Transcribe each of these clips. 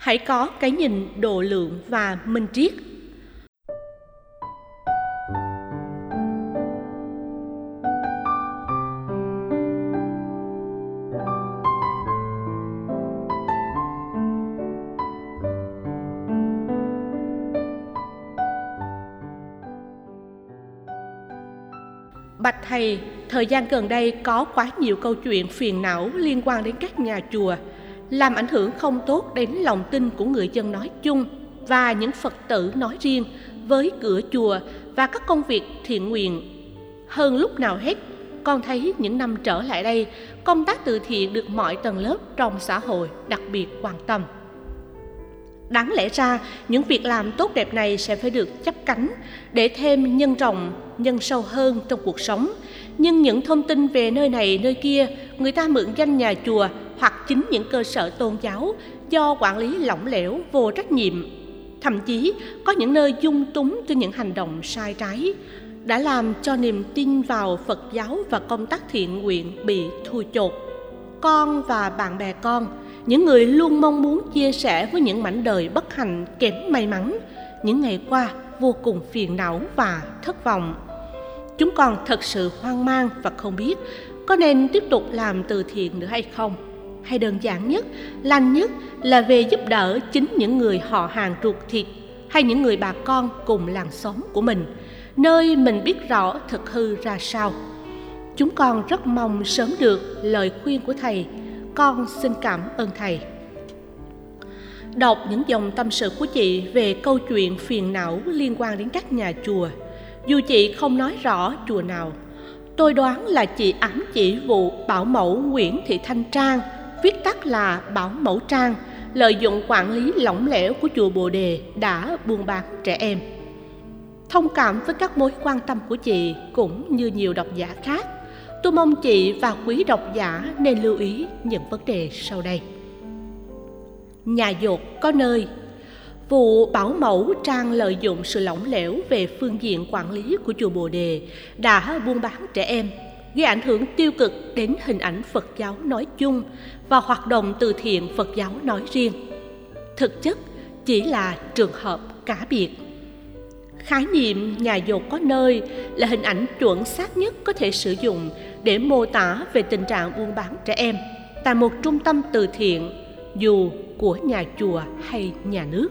hãy có cái nhìn độ lượng và minh triết. Bạch thầy, thời gian gần đây có quá nhiều câu chuyện phiền não liên quan đến các nhà chùa, làm ảnh hưởng không tốt đến lòng tin của người dân nói chung và những Phật tử nói riêng với cửa chùa và các công việc thiện nguyện. Hơn lúc nào hết, con thấy những năm trở lại đây, công tác từ thiện được mọi tầng lớp trong xã hội đặc biệt quan tâm. Đáng lẽ ra, những việc làm tốt đẹp này sẽ phải được chấp cánh để thêm nhân rộng, nhân sâu hơn trong cuộc sống. Nhưng những thông tin về nơi này, nơi kia, người ta mượn danh nhà chùa hoặc chính những cơ sở tôn giáo do quản lý lỏng lẻo, vô trách nhiệm. Thậm chí có những nơi dung túng cho những hành động sai trái, đã làm cho niềm tin vào Phật giáo và công tác thiện nguyện bị thui chột. Con và bạn bè con những người luôn mong muốn chia sẻ với những mảnh đời bất hạnh kém may mắn những ngày qua vô cùng phiền não và thất vọng chúng còn thật sự hoang mang và không biết có nên tiếp tục làm từ thiện nữa hay không hay đơn giản nhất, lành nhất là về giúp đỡ chính những người họ hàng ruột thịt hay những người bà con cùng làng xóm của mình, nơi mình biết rõ thực hư ra sao. Chúng con rất mong sớm được lời khuyên của thầy. Con xin cảm ơn thầy. Đọc những dòng tâm sự của chị về câu chuyện phiền não liên quan đến các nhà chùa. Dù chị không nói rõ chùa nào, tôi đoán là chị ám chỉ vụ bảo mẫu nguyễn thị thanh trang viết tắt là bảo mẫu trang, lợi dụng quản lý lỏng lẻo của chùa bồ đề đã buôn bán trẻ em. Thông cảm với các mối quan tâm của chị cũng như nhiều độc giả khác. Tôi mong chị và quý độc giả nên lưu ý những vấn đề sau đây. Nhà dột có nơi, vụ bảo mẫu trang lợi dụng sự lỏng lẻo về phương diện quản lý của chùa bồ đề đã buôn bán trẻ em gây ảnh hưởng tiêu cực đến hình ảnh phật giáo nói chung và hoạt động từ thiện phật giáo nói riêng. Thực chất chỉ là trường hợp cá biệt. Khái niệm nhà dột có nơi là hình ảnh chuẩn xác nhất có thể sử dụng để mô tả về tình trạng buôn bán trẻ em tại một trung tâm từ thiện, dù của nhà chùa hay nhà nước.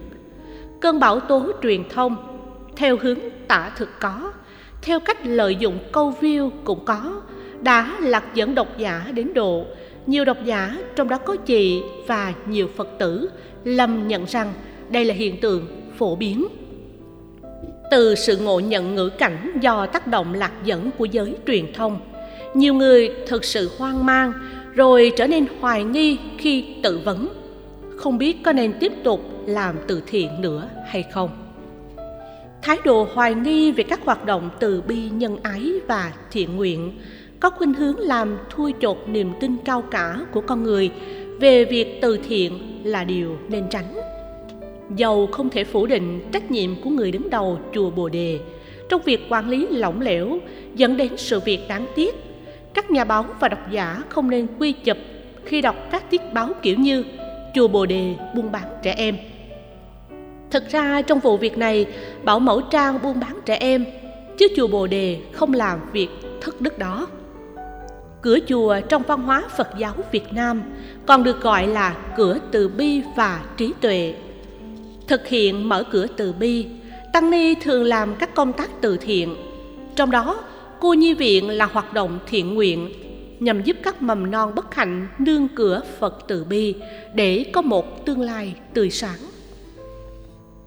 Cơn bão tố truyền thông, theo hướng tả thực có theo cách lợi dụng câu view cũng có, đã lạc dẫn độc giả đến độ. Nhiều độc giả, trong đó có chị và nhiều phật tử, lầm nhận rằng đây là hiện tượng phổ biến. Từ sự ngộ nhận ngữ cảnh do tác động lạc dẫn của giới truyền thông, nhiều người thực sự hoang mang, rồi trở nên hoài nghi khi tự vấn. Không biết có nên tiếp tục làm từ thiện nữa hay không thái độ hoài nghi về các hoạt động từ bi nhân ái và thiện nguyện, có khuynh hướng làm thui chột niềm tin cao cả của con người về việc từ thiện là điều nên tránh. Dầu không thể phủ định trách nhiệm của người đứng đầu chùa bồ đề, trong việc quản lý lỏng lẻo dẫn đến sự việc đáng tiếc, các nhà báo và độc giả không nên quy chụp khi đọc các tiết báo kiểu như chùa bồ đề buôn bán trẻ em thực ra trong vụ việc này, bảo mẫu trang buôn bán trẻ em, chứ chùa bồ đề không làm việc thất đức đó. Cửa chùa trong văn hóa phật giáo việt nam còn được gọi là cửa từ bi và trí tuệ. Thực hiện mở cửa từ bi, tăng ni thường làm các công tác từ thiện. Trong đó, cô nhi viện là hoạt động thiện nguyện, nhằm giúp các mầm non bất hạnh nương cửa phật từ bi để có một tương lai tươi sáng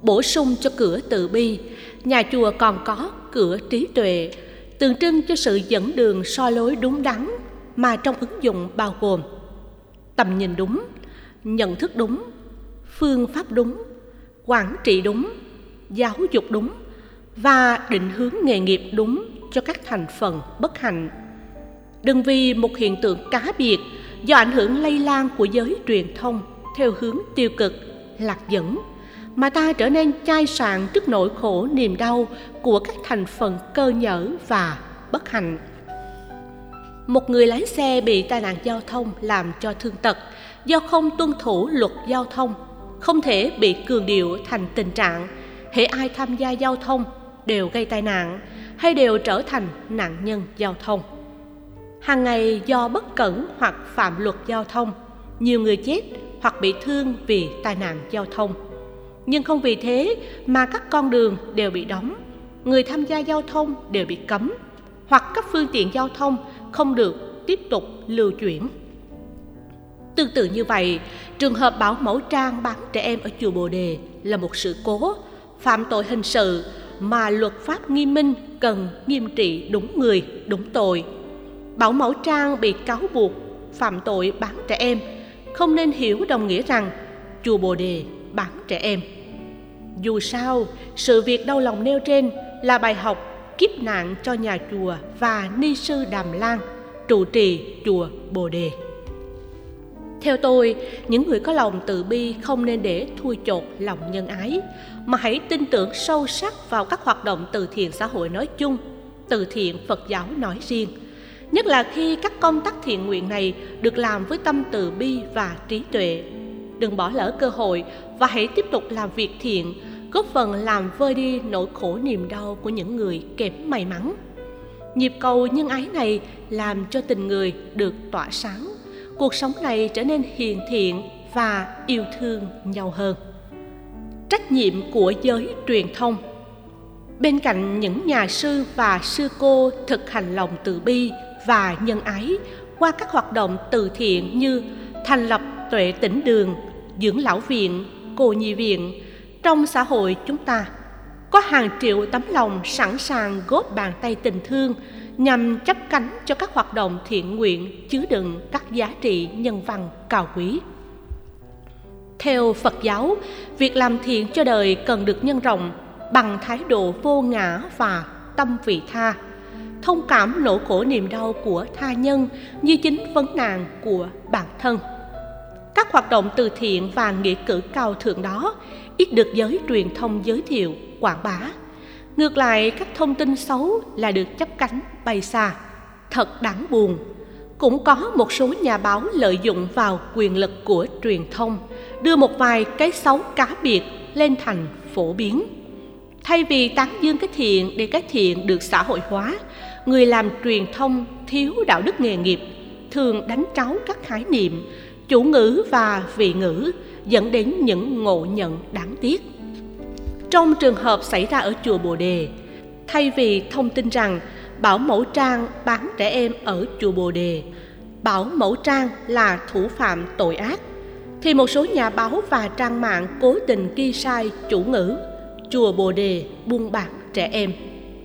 bổ sung cho cửa từ bi. Nhà chùa còn có cửa trí tuệ, tượng trưng cho sự dẫn đường soi lối đúng đắn mà trong ứng dụng bao gồm tầm nhìn đúng, nhận thức đúng, phương pháp đúng, quản trị đúng, giáo dục đúng và định hướng nghề nghiệp đúng cho các thành phần bất hạnh. Đừng vì một hiện tượng cá biệt do ảnh hưởng lây lan của giới truyền thông theo hướng tiêu cực, lạc dẫn mà ta trở nên chai sạn trước nỗi khổ niềm đau của các thành phần cơ nhở và bất hạnh. Một người lái xe bị tai nạn giao thông làm cho thương tật do không tuân thủ luật giao thông, không thể bị cường điệu thành tình trạng hệ ai tham gia giao thông đều gây tai nạn hay đều trở thành nạn nhân giao thông. Hàng ngày do bất cẩn hoặc phạm luật giao thông, nhiều người chết hoặc bị thương vì tai nạn giao thông nhưng không vì thế mà các con đường đều bị đóng. Người tham gia giao thông đều bị cấm, hoặc các phương tiện giao thông không được tiếp tục lưu chuyển. Tương tự như vậy, trường hợp bảo mẫu trang bán trẻ em ở chùa bồ đề là một sự cố, phạm tội hình sự mà luật pháp nghiêm minh cần nghiêm trị đúng người, đúng tội. Bảo mẫu trang bị cáo buộc phạm tội bán trẻ em, không nên hiểu đồng nghĩa rằng chùa bồ đề bán trẻ em. Dù sao, sự việc đau lòng nêu trên là bài học kiếp nạn cho nhà chùa và ni sư đàm lan trụ trì chùa bồ đề. Theo tôi, những người có lòng từ bi không nên để thui chột lòng nhân ái, mà hãy tin tưởng sâu sắc vào các hoạt động từ thiện xã hội nói chung, từ thiện phật giáo nói riêng, nhất là khi các công tác thiện nguyện này được làm với tâm từ bi và trí tuệ đừng bỏ lỡ cơ hội và hãy tiếp tục làm việc thiện, góp phần làm vơi đi nỗi khổ niềm đau của những người kém may mắn. Nhịp cầu nhân ái này làm cho tình người được tỏa sáng, cuộc sống này trở nên hiền thiện và yêu thương nhau hơn. Trách nhiệm của giới truyền thông. Bên cạnh những nhà sư và sư cô thực hành lòng từ bi và nhân ái qua các hoạt động từ thiện như thành lập tuệ tỉnh đường dưỡng lão viện, cô nhi viện. Trong xã hội chúng ta, có hàng triệu tấm lòng sẵn sàng góp bàn tay tình thương nhằm chấp cánh cho các hoạt động thiện nguyện chứa đựng các giá trị nhân văn cao quý. Theo phật giáo, việc làm thiện cho đời cần được nhân rộng bằng thái độ vô ngã và tâm vị tha, thông cảm nỗi khổ niềm đau của tha nhân như chính vấn nạn của bản thân các hoạt động từ thiện và nghĩa cử cao thượng đó, ít được giới truyền thông giới thiệu, quảng bá. Ngược lại, các thông tin xấu là được chấp cánh bay xa thật đáng buồn. Cũng có một số nhà báo lợi dụng vào quyền lực của truyền thông, đưa một vài cái xấu cá biệt lên thành phổ biến. Thay vì tán dương cái thiện để cái thiện được xã hội hóa, người làm truyền thông thiếu đạo đức nghề nghiệp, thường đánh tráo các khái niệm chủ ngữ và vị ngữ dẫn đến những ngộ nhận đáng tiếc. Trong trường hợp xảy ra ở chùa bồ đề, thay vì thông tin rằng bảo mẫu trang bán trẻ em ở chùa bồ đề, bảo mẫu trang là thủ phạm tội ác, thì một số nhà báo và trang mạng cố tình ghi sai chủ ngữ chùa bồ đề buôn bán trẻ em.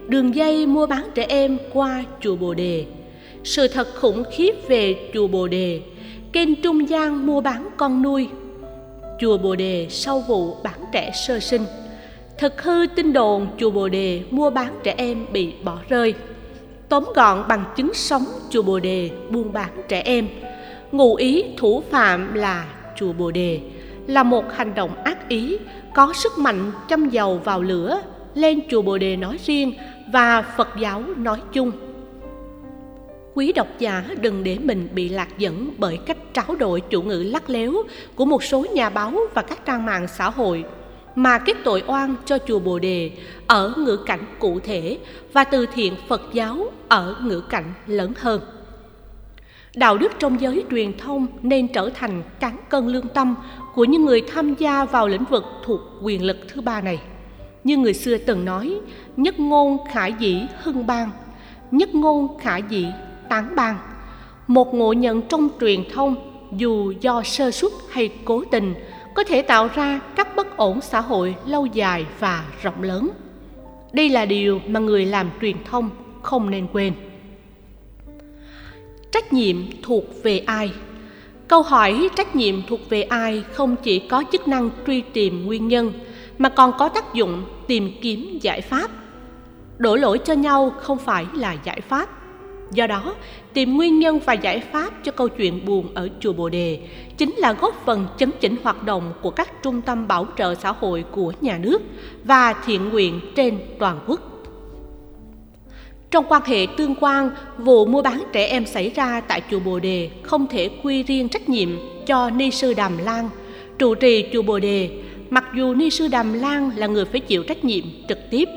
Đường dây mua bán trẻ em qua chùa bồ đề. Sự thật khủng khiếp về chùa bồ đề kênh trung gian mua bán con nuôi. Chùa bồ đề sau vụ bán trẻ sơ sinh. Thực hư tin đồn chùa bồ đề mua bán trẻ em bị bỏ rơi. Tóm gọn bằng chứng sống, chùa bồ đề buôn bán trẻ em. Ngụ ý thủ phạm là chùa bồ đề là một hành động ác ý, có sức mạnh châm dầu vào lửa, lên chùa bồ đề nói riêng và phật giáo nói chung quý độc giả đừng để mình bị lạc dẫn bởi cách tráo đổi chủ ngữ lắc léo của một số nhà báo và các trang mạng xã hội mà kết tội oan cho chùa Bồ Đề ở ngữ cảnh cụ thể và từ thiện Phật giáo ở ngữ cảnh lớn hơn. Đạo đức trong giới truyền thông nên trở thành cán cân lương tâm của những người tham gia vào lĩnh vực thuộc quyền lực thứ ba này. Như người xưa từng nói, nhất ngôn khả dĩ hưng bang, nhất ngôn khả dĩ tán bang. Một ngộ nhận trong truyền thông, dù do sơ suất hay cố tình, có thể tạo ra các bất ổn xã hội lâu dài và rộng lớn. Đây là điều mà người làm truyền thông không nên quên. Trách nhiệm thuộc về ai? Câu hỏi trách nhiệm thuộc về ai không chỉ có chức năng truy tìm nguyên nhân, mà còn có tác dụng tìm kiếm giải pháp. Đổ lỗi cho nhau không phải là giải pháp. Do đó, tìm nguyên nhân và giải pháp cho câu chuyện buồn ở chùa Bồ Đề chính là góp phần chấn chỉnh hoạt động của các trung tâm bảo trợ xã hội của nhà nước và thiện nguyện trên toàn quốc. Trong quan hệ tương quan, vụ mua bán trẻ em xảy ra tại chùa Bồ Đề không thể quy riêng trách nhiệm cho ni sư Đàm Lan, Trụ trì chùa Bồ Đề, mặc dù Ni Sư Đàm Lan là người phải chịu trách nhiệm trực tiếp.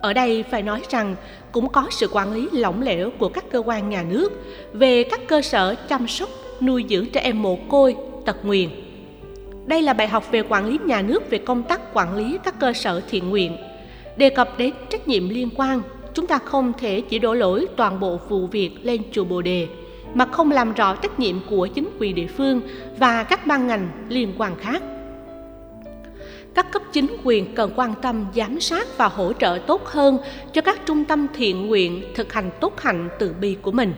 Ở đây phải nói rằng cũng có sự quản lý lỏng lẻo của các cơ quan nhà nước về các cơ sở chăm sóc, nuôi dưỡng trẻ em mồ côi, tật nguyền. Đây là bài học về quản lý nhà nước về công tác quản lý các cơ sở thiện nguyện. Đề cập đến trách nhiệm liên quan, chúng ta không thể chỉ đổ lỗi toàn bộ vụ việc lên chùa Bồ Đề, mà không làm rõ trách nhiệm của chính quyền địa phương và các ban ngành liên quan khác. Các cấp chính quyền cần quan tâm giám sát và hỗ trợ tốt hơn cho các trung tâm thiện nguyện thực hành tốt hạnh từ bi của mình.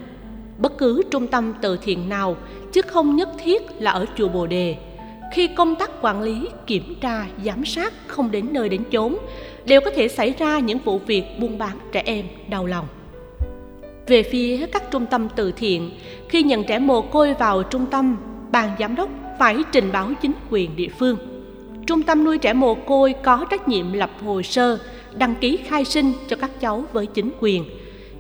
Bất cứ trung tâm từ thiện nào, chứ không nhất thiết là ở chùa Bồ Đề, khi công tác quản lý, kiểm tra, giám sát không đến nơi đến chốn, đều có thể xảy ra những vụ việc buôn bán trẻ em đau lòng. Về phía các trung tâm từ thiện, khi nhận trẻ mồ côi vào trung tâm, ban giám đốc phải trình báo chính quyền địa phương. Trung tâm nuôi trẻ mồ côi có trách nhiệm lập hồ sơ, đăng ký khai sinh cho các cháu với chính quyền,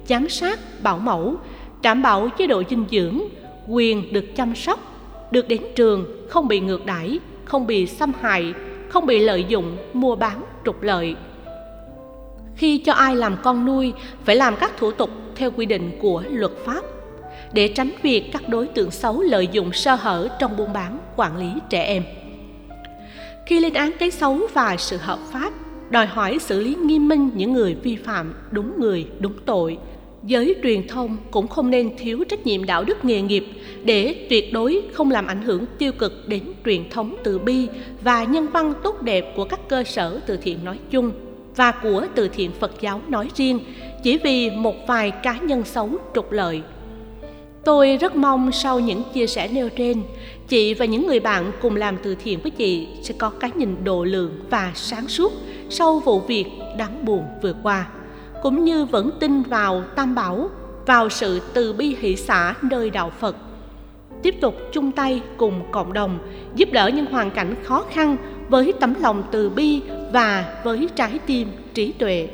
giám sát, bảo mẫu, đảm bảo chế độ dinh dưỡng, quyền được chăm sóc, được đến trường, không bị ngược đãi, không bị xâm hại, không bị lợi dụng, mua bán, trục lợi. Khi cho ai làm con nuôi, phải làm các thủ tục theo quy định của luật pháp để tránh việc các đối tượng xấu lợi dụng sơ hở trong buôn bán quản lý trẻ em. Khi lên án cái xấu và sự hợp pháp, đòi hỏi xử lý nghiêm minh những người vi phạm đúng người, đúng tội. Giới truyền thông cũng không nên thiếu trách nhiệm đạo đức nghề nghiệp để tuyệt đối không làm ảnh hưởng tiêu cực đến truyền thống từ bi và nhân văn tốt đẹp của các cơ sở từ thiện nói chung và của từ thiện Phật giáo nói riêng chỉ vì một vài cá nhân xấu trục lợi. Tôi rất mong sau những chia sẻ nêu trên, chị và những người bạn cùng làm từ thiện với chị sẽ có cái nhìn độ lượng và sáng suốt sau vụ việc đáng buồn vừa qua, cũng như vẫn tin vào Tam Bảo, vào sự từ bi hỷ xã nơi đạo Phật. Tiếp tục chung tay cùng cộng đồng giúp đỡ những hoàn cảnh khó khăn với tấm lòng từ bi và với trái tim trí tuệ